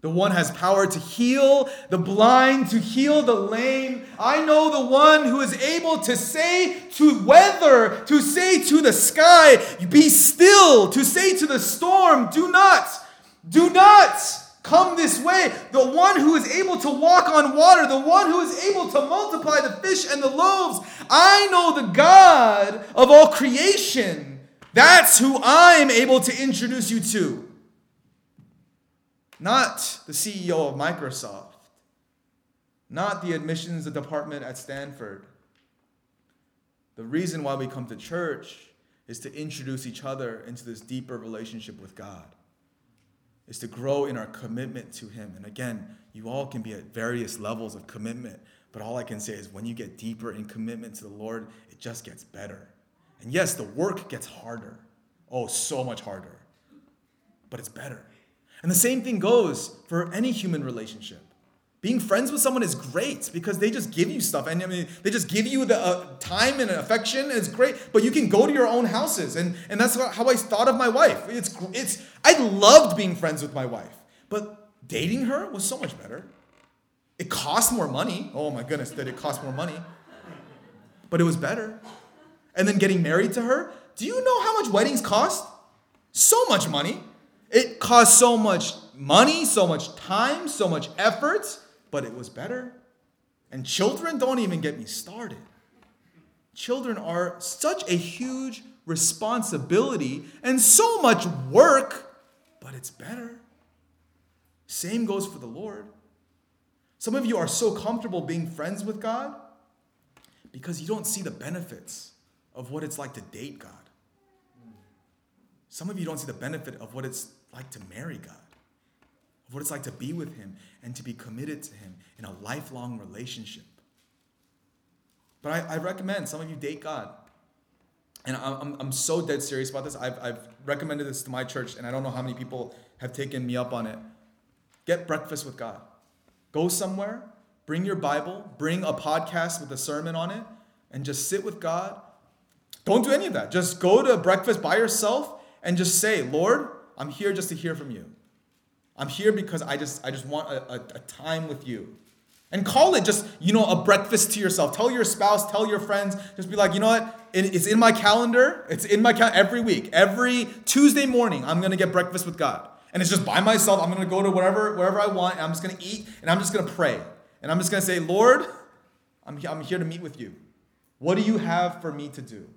the one has power to heal the blind, to heal the lame. I know the one who is able to say to weather, to say to the sky, be still, to say to the storm, do not, do not come this way. The one who is able to walk on water, the one who is able to multiply the fish and the loaves. I know the God of all creation. That's who I'm able to introduce you to not the CEO of Microsoft, not the admissions department at Stanford. The reason why we come to church is to introduce each other into this deeper relationship with God, is to grow in our commitment to Him. And again, you all can be at various levels of commitment, but all I can say is when you get deeper in commitment to the Lord, it just gets better. And yes, the work gets harder. Oh, so much harder. But it's better. And the same thing goes for any human relationship. Being friends with someone is great because they just give you stuff. And I mean, they just give you the uh, time and affection. And it's great. But you can go to your own houses. And, and that's how I thought of my wife. It's, it's, I loved being friends with my wife. But dating her was so much better. It cost more money. Oh my goodness, did it cost more money? But it was better. And then getting married to her. Do you know how much weddings cost? So much money. It cost so much money, so much time, so much effort, but it was better. And children don't even get me started. Children are such a huge responsibility and so much work, but it's better. Same goes for the Lord. Some of you are so comfortable being friends with God because you don't see the benefits of what it's like to date God. Some of you don't see the benefit of what it's like to marry God, of what it's like to be with Him and to be committed to Him in a lifelong relationship. But I, I recommend some of you date God. And I'm, I'm so dead serious about this. I've, I've recommended this to my church, and I don't know how many people have taken me up on it. Get breakfast with God. Go somewhere, bring your Bible, bring a podcast with a sermon on it, and just sit with God. Don't do any of that. Just go to breakfast by yourself and just say, Lord, I'm here just to hear from you. I'm here because I just I just want a, a, a, time with you. And call it just, you know, a breakfast to yourself. Tell your spouse, tell your friends, just be like, you know what? It, it's in my calendar. It's in my calendar every week. Every Tuesday morning, I'm gonna get breakfast with God. And it's just by myself. I'm gonna go to whatever, wherever I want, I'm just gonna eat, and I'm just gonna pray. And I'm just gonna say, Lord, I'm, I'm here to meet with you. What do you have for me to do?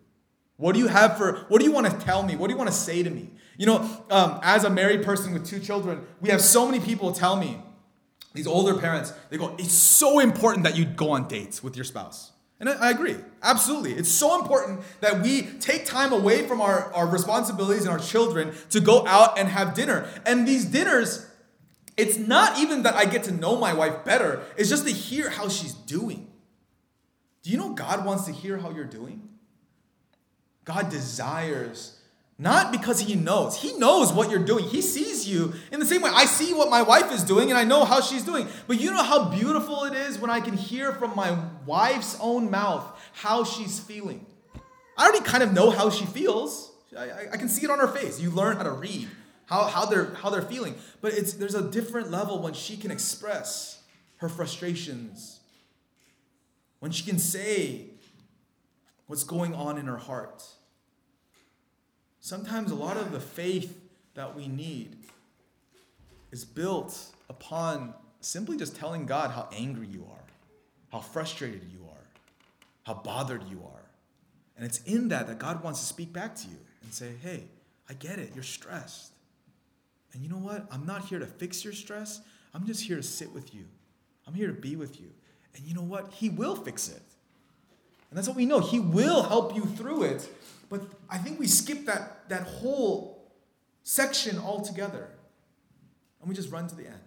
What do you have for, what do you want to tell me? What do you want to say to me? You know, um, as a married person with two children, we have so many people tell me, these older parents, they go, it's so important that you go on dates with your spouse. And I, I agree, absolutely. It's so important that we take time away from our, our responsibilities and our children to go out and have dinner. And these dinners, it's not even that I get to know my wife better, it's just to hear how she's doing. Do you know God wants to hear how you're doing? God desires not because he knows. He knows what you're doing. He sees you in the same way I see what my wife is doing and I know how she's doing. But you know how beautiful it is when I can hear from my wife's own mouth how she's feeling. I already kind of know how she feels. I, I, can see it on her face. You learn how to read how, how, they're, how they're feeling. But it's, there's a different level when she can express her frustrations, when she can say what's going on in her heart. Sometimes a lot of the faith that we need is built upon simply just telling God how angry you are, how frustrated you are, how bothered you are. And it's in that that God wants to speak back to you and say, hey, I get it, you're stressed. And you know what? I'm not here to fix your stress, I'm just here to sit with you. I'm here to be with you. And you know what? He will fix it. And that's what we know. He will help you through it but I think we skip that, that whole section altogether. And we just run to the end.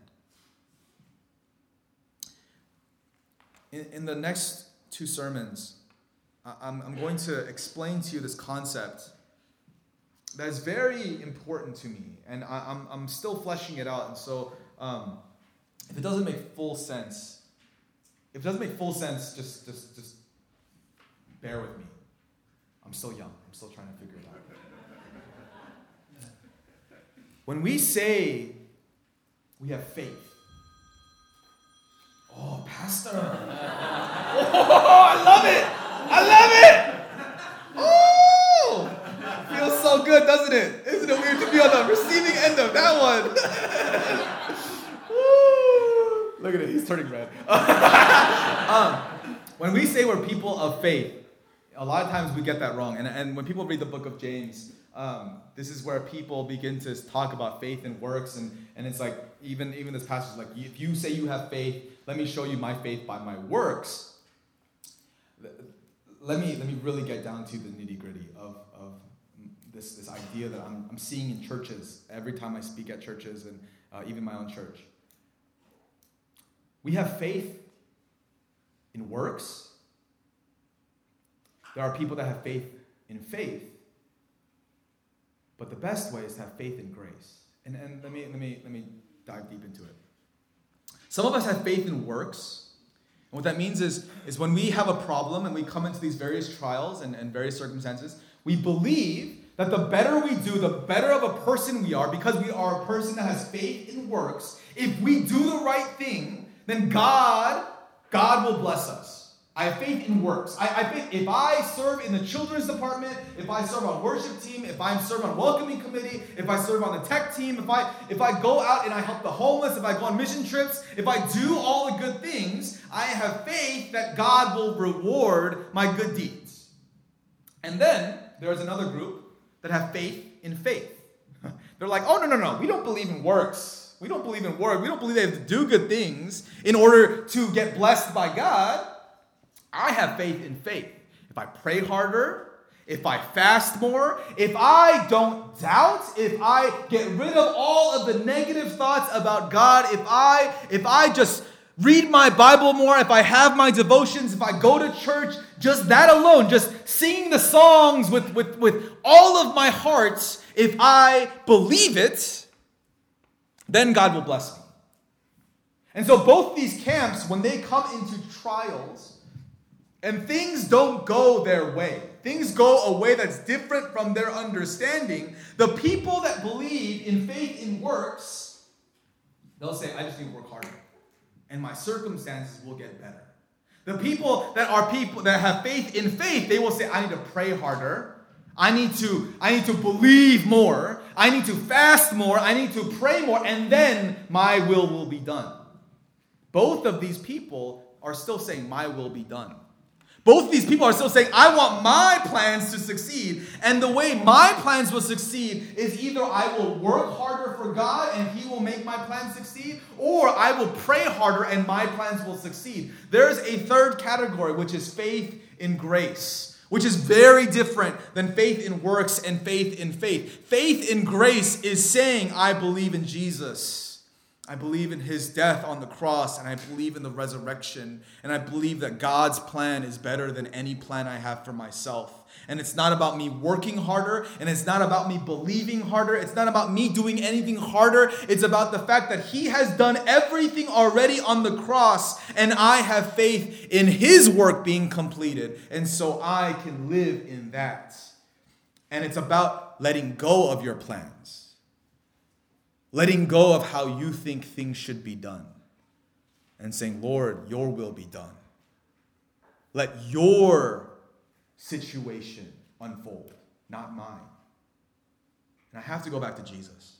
In, in the next two sermons, I'm, I'm going to explain to you this concept that is very important to me, and I, am I'm, I'm still fleshing it out. And so, um, if it doesn't make full sense, if it doesn't make full sense, just just just bear with me. I'm still young. I'm still trying to figure it out. When we say we have faith, oh, Pastor, oh, I love it. I love it. Oh, feels so good, doesn't it? Isn't it weird to be on the receiving end of that one? [laughs] Look at it, he's turning red. [laughs] um, when we say we're people of faith, a lot of times we get that wrong. And, and when people read the book of James, um, this is where people begin to talk about faith and works. And, and it's like, even, even this passage is like, if you say you have faith, let me show you my faith by my works. Let me, let me really get down to the nitty gritty of, of this, this idea that I'm, I'm seeing in churches every time I speak at churches and uh, even my own church. We have faith in works. There are people that have faith in faith. But the best way is to have faith in grace. And, and let, me, let, me, let me dive deep into it. Some of us have faith in works. And what that means is, is when we have a problem and we come into these various trials and, and various circumstances, we believe that the better we do, the better of a person we are, because we are a person that has faith in works. If we do the right thing, then God, God will bless us. I have faith in works. I, I think if I serve in the children's department, if I serve on worship team, if I serve on welcoming committee, if I serve on the tech team, if I if I go out and I help the homeless, if I go on mission trips, if I do all the good things, I have faith that God will reward my good deeds. And then there's another group that have faith in faith. [laughs] They're like, oh no, no, no, we don't believe in works. We don't believe in work. We don't believe they have to do good things in order to get blessed by God. I have faith in faith. If I pray harder, if I fast more, if I don't doubt, if I get rid of all of the negative thoughts about God, if I if I just read my Bible more, if I have my devotions, if I go to church, just that alone, just singing the songs with, with, with all of my heart, if I believe it, then God will bless me. And so both these camps, when they come into trials, and things don't go their way, things go a way that's different from their understanding, the people that believe in faith in works, they'll say, I just need to work harder. And my circumstances will get better. The people that are people that have faith in faith, they will say, I need to pray harder. I need to, I need to believe more. I need to fast more. I need to pray more, and then my will will be done. Both of these people are still saying, My will be done. Both of these people are still saying, I want my plans to succeed. And the way my plans will succeed is either I will work harder for God and He will make my plans succeed, or I will pray harder and my plans will succeed. There's a third category, which is faith in grace, which is very different than faith in works and faith in faith. Faith in grace is saying, I believe in Jesus. I believe in his death on the cross, and I believe in the resurrection, and I believe that God's plan is better than any plan I have for myself. And it's not about me working harder, and it's not about me believing harder, it's not about me doing anything harder. It's about the fact that he has done everything already on the cross, and I have faith in his work being completed, and so I can live in that. And it's about letting go of your plans letting go of how you think things should be done and saying, Lord, your will be done. Let your situation unfold, not mine. And I have to go back to Jesus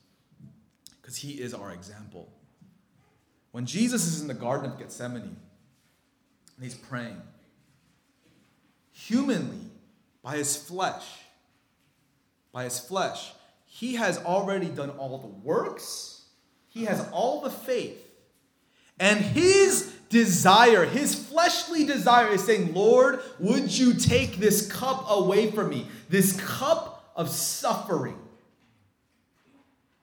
because he is our example. When Jesus is in the Garden of Gethsemane and he's praying, humanly, by his flesh, by his flesh, he has already done all the works, he has all the faith. And his desire, his fleshly desire is saying, Lord, would you take this cup away from me? This cup of suffering.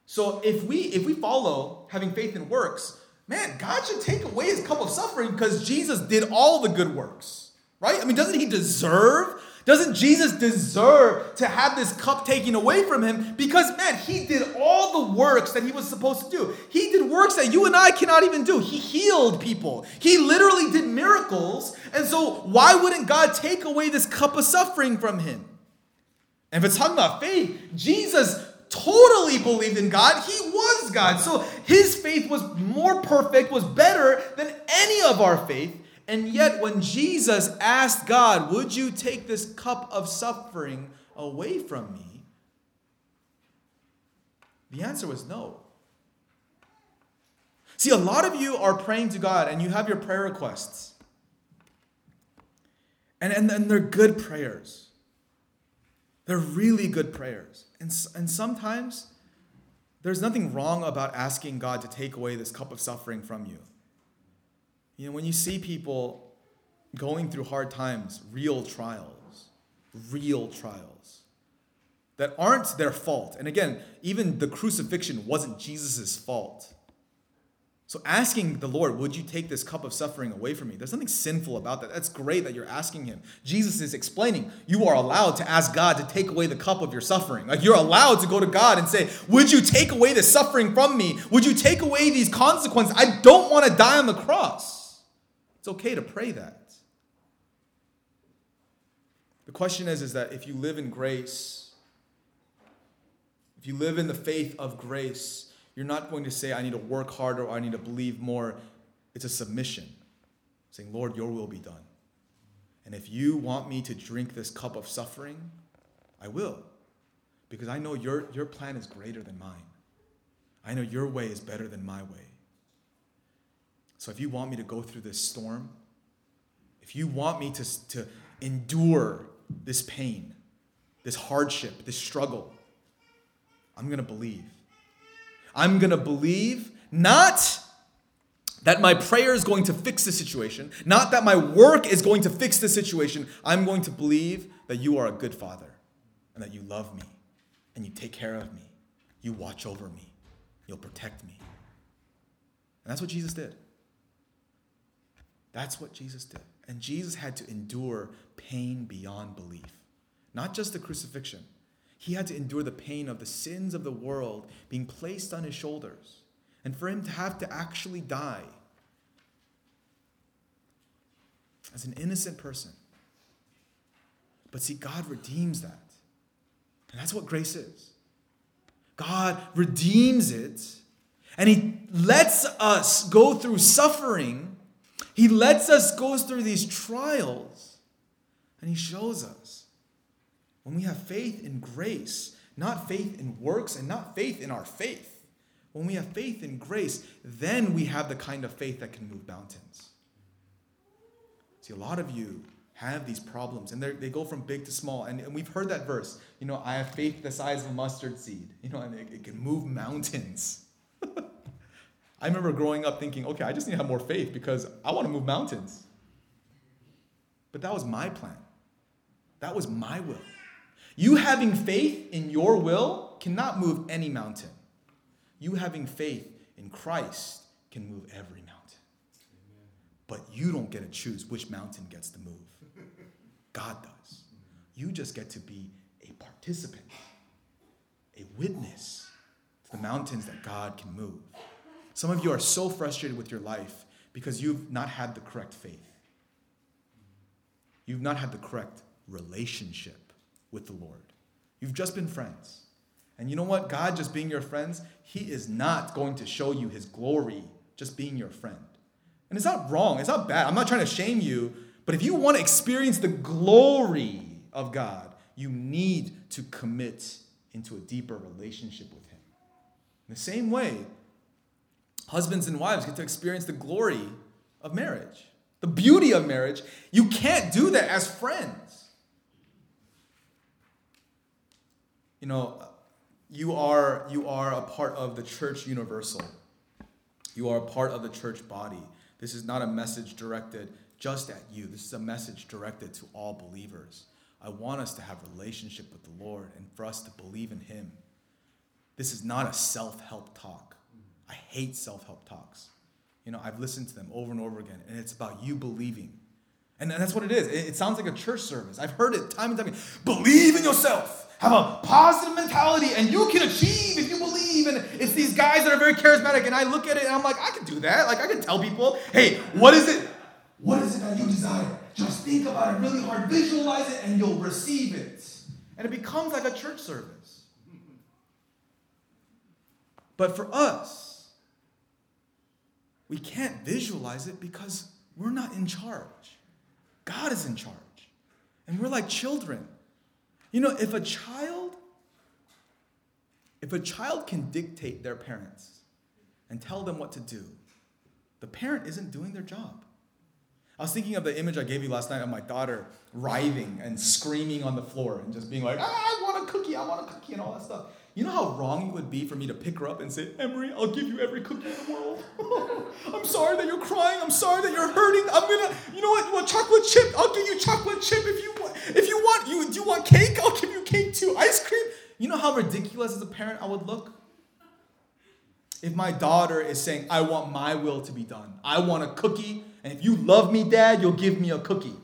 So if we if we follow having faith in works, man, God should take away his cup of suffering because Jesus did all the good works. Right? I mean, doesn't he deserve? Doesn't Jesus deserve to have this cup taken away from him? Because, man, he did all the works that he was supposed to do. He did works that you and I cannot even do. He healed people, he literally did miracles. And so, why wouldn't God take away this cup of suffering from him? And if it's talking about faith, Jesus totally believed in God. He was God. So his faith was more perfect, was better than any of our faith. And yet, when Jesus asked God, Would you take this cup of suffering away from me? The answer was no. See, a lot of you are praying to God and you have your prayer requests. And, and, and they're good prayers. They're really good prayers. And, and sometimes there's nothing wrong about asking God to take away this cup of suffering from you. You know, when you see people going through hard times, real trials, real trials that aren't their fault. And again, even the crucifixion wasn't Jesus' fault. So asking the Lord, would you take this cup of suffering away from me? There's nothing sinful about that. That's great that you're asking him. Jesus is explaining, you are allowed to ask God to take away the cup of your suffering. Like you're allowed to go to God and say, would you take away the suffering from me? Would you take away these consequences? I don't want to die on the cross. It's okay to pray that. The question is, is that if you live in grace, if you live in the faith of grace, you're not going to say, I need to work harder or I need to believe more. It's a submission, saying, Lord, your will be done. And if you want me to drink this cup of suffering, I will. Because I know your, your plan is greater than mine. I know your way is better than my way. So if you want me to go through this storm, if you want me to, to endure this pain, this hardship, this struggle, I'm going to believe. I'm going to believe not that my prayer is going to fix the situation, not that my work is going to fix the situation. I'm going to believe that you are a good father and that you love me and you take care of me. You watch over me. You'll protect me. And that's what Jesus did. That's what Jesus did. And Jesus had to endure pain beyond belief, not just the crucifixion he had to endure the pain of the sins of the world being placed on his shoulders. And for him to have to actually die as an innocent person. But see, God redeems that. And that's what grace is. God redeems it, and He lets us go through suffering. He lets us go through these trials, and He shows us when we have faith in grace, not faith in works and not faith in our faith. When we have faith in grace, then we have the kind of faith that can move mountains. See, a lot of you have these problems and they go from big to small. And, and we've heard that verse, you know, I have faith the size of a mustard seed, [laughs] you know, and it, it can move mountains. I remember growing up thinking, okay, I just need to have more faith because I want to move mountains. But that was my plan, that was my will. You having faith in your will cannot move any mountain. You having faith in Christ can move every mountain. But you don't get to choose which mountain gets to move. God does. You just get to be a participant, a witness to the mountains that God can move. Some of you are so frustrated with your life because you've not had the correct faith. You've not had the correct relationship with the Lord. You've just been friends. And you know what? God just being your friends, He is not going to show you His glory just being your friend. And it's not wrong, it's not bad. I'm not trying to shame you, but if you want to experience the glory of God, you need to commit into a deeper relationship with Him. In the same way, husbands and wives get to experience the glory of marriage, the beauty of marriage. You can't do that as friends. you know, you are, you are a part of the church universal. You are a part of the church body. This is not a message directed just at you. This is a message directed to all believers. I want us to have relationship with the Lord and for us to believe in him. This is not a self-help talk. I hate self-help talks. You know, I've listened to them over and over again and it's about you believing. And that's what it is. It, it sounds like a church service. I've heard it time and time again. Believe in yourself. Have a positive mentality, and you can achieve if you believe. And it's these guys that are very charismatic. And I look at it and I'm like, I can do that. Like I can tell people, hey, what is it? What is it that you desire? Just think about it really hard, visualize it, and you'll receive it. And it becomes like a church service. But for us, we can't visualize it because we're not in charge. God is in charge. And we're like children. You know, if a child if a child can dictate their parents and tell them what to do, the parent isn't doing their job. I was thinking of the image I gave you last night of my daughter writhing and screaming on the floor and just being like, ah, I want a cookie, I want a cookie, and all that stuff. You know how wrong it would be for me to pick her up and say, Emery, I'll give you every cookie in the world. [laughs] I'm sorry that you're crying. I'm sorry that you're hurting. I'm gonna, you know what? You want chocolate chip? I'll give you chocolate chip. If you want, if you want, you do you want cake? I'll give you cake too. Ice cream. You know how ridiculous as a parent I would look? If my daughter is saying, I want my will to be done. I want a cookie and if you love me, Dad, you'll give me a cookie.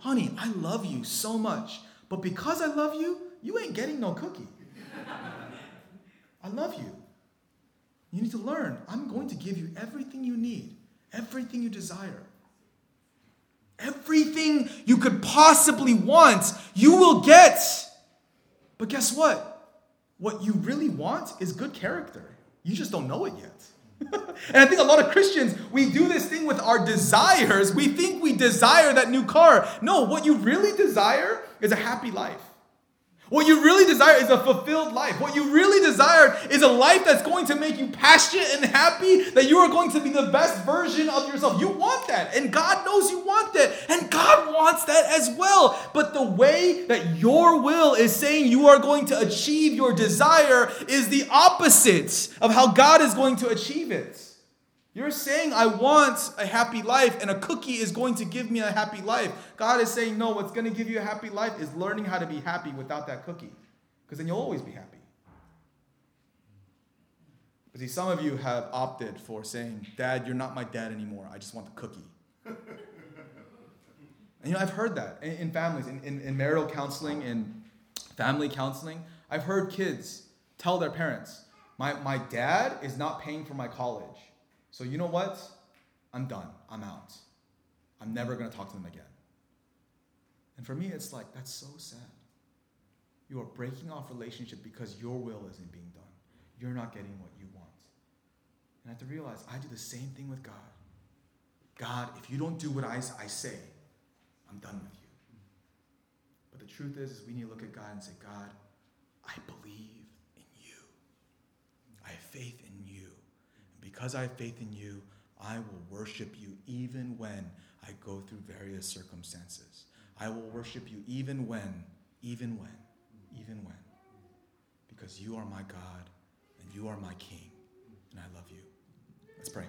Honey, I love you so much. But because I love you, you ain't getting no cookie. [laughs] I love you. You need to learn. I'm going to give you everything you need, everything you desire. Everything you could possibly want, you will get. But guess what? What you really want is good character. You just don't know it yet. [laughs] and I think a lot of Christians, we do this thing with our desires. We think we desire that new car. No, what you really desire is a happy life. What you really desire is a fulfilled life. What you really desire is a life that's going to make you passionate and happy, that you are going to be the best version of yourself. You want that, and God knows you want that, and God wants that as well. But the way that your will is saying you are going to achieve your desire is the opposite of how God is going to achieve it. You're saying, I want a happy life, and a cookie is going to give me a happy life. God is saying, no, what's going to give you a happy life is learning how to be happy without that cookie, because then you'll always be happy. But see, some of you have opted for saying, Dad, you're not my dad anymore. I just want the cookie. and you know, I've heard that in, in families, in, in, in marital counseling, in family counseling. I've heard kids tell their parents, my, my dad is not paying for my college. So you know what? I'm done. I'm out. I'm never going to talk to them again. And for me, it's like, that's so sad. You are breaking off relationship because your will isn't being done. You're not getting what you want. And I have to realize I do the same thing with God. God, if you don't do what I, I say, I'm done with you. But the truth is, is we need to look at God and say, God, I believe in you. I have faith in because I have faith in you, I will worship you even when I go through various circumstances. I will worship you even when, even when, even when. Because you are my God and you are my King, and I love you. Let's pray.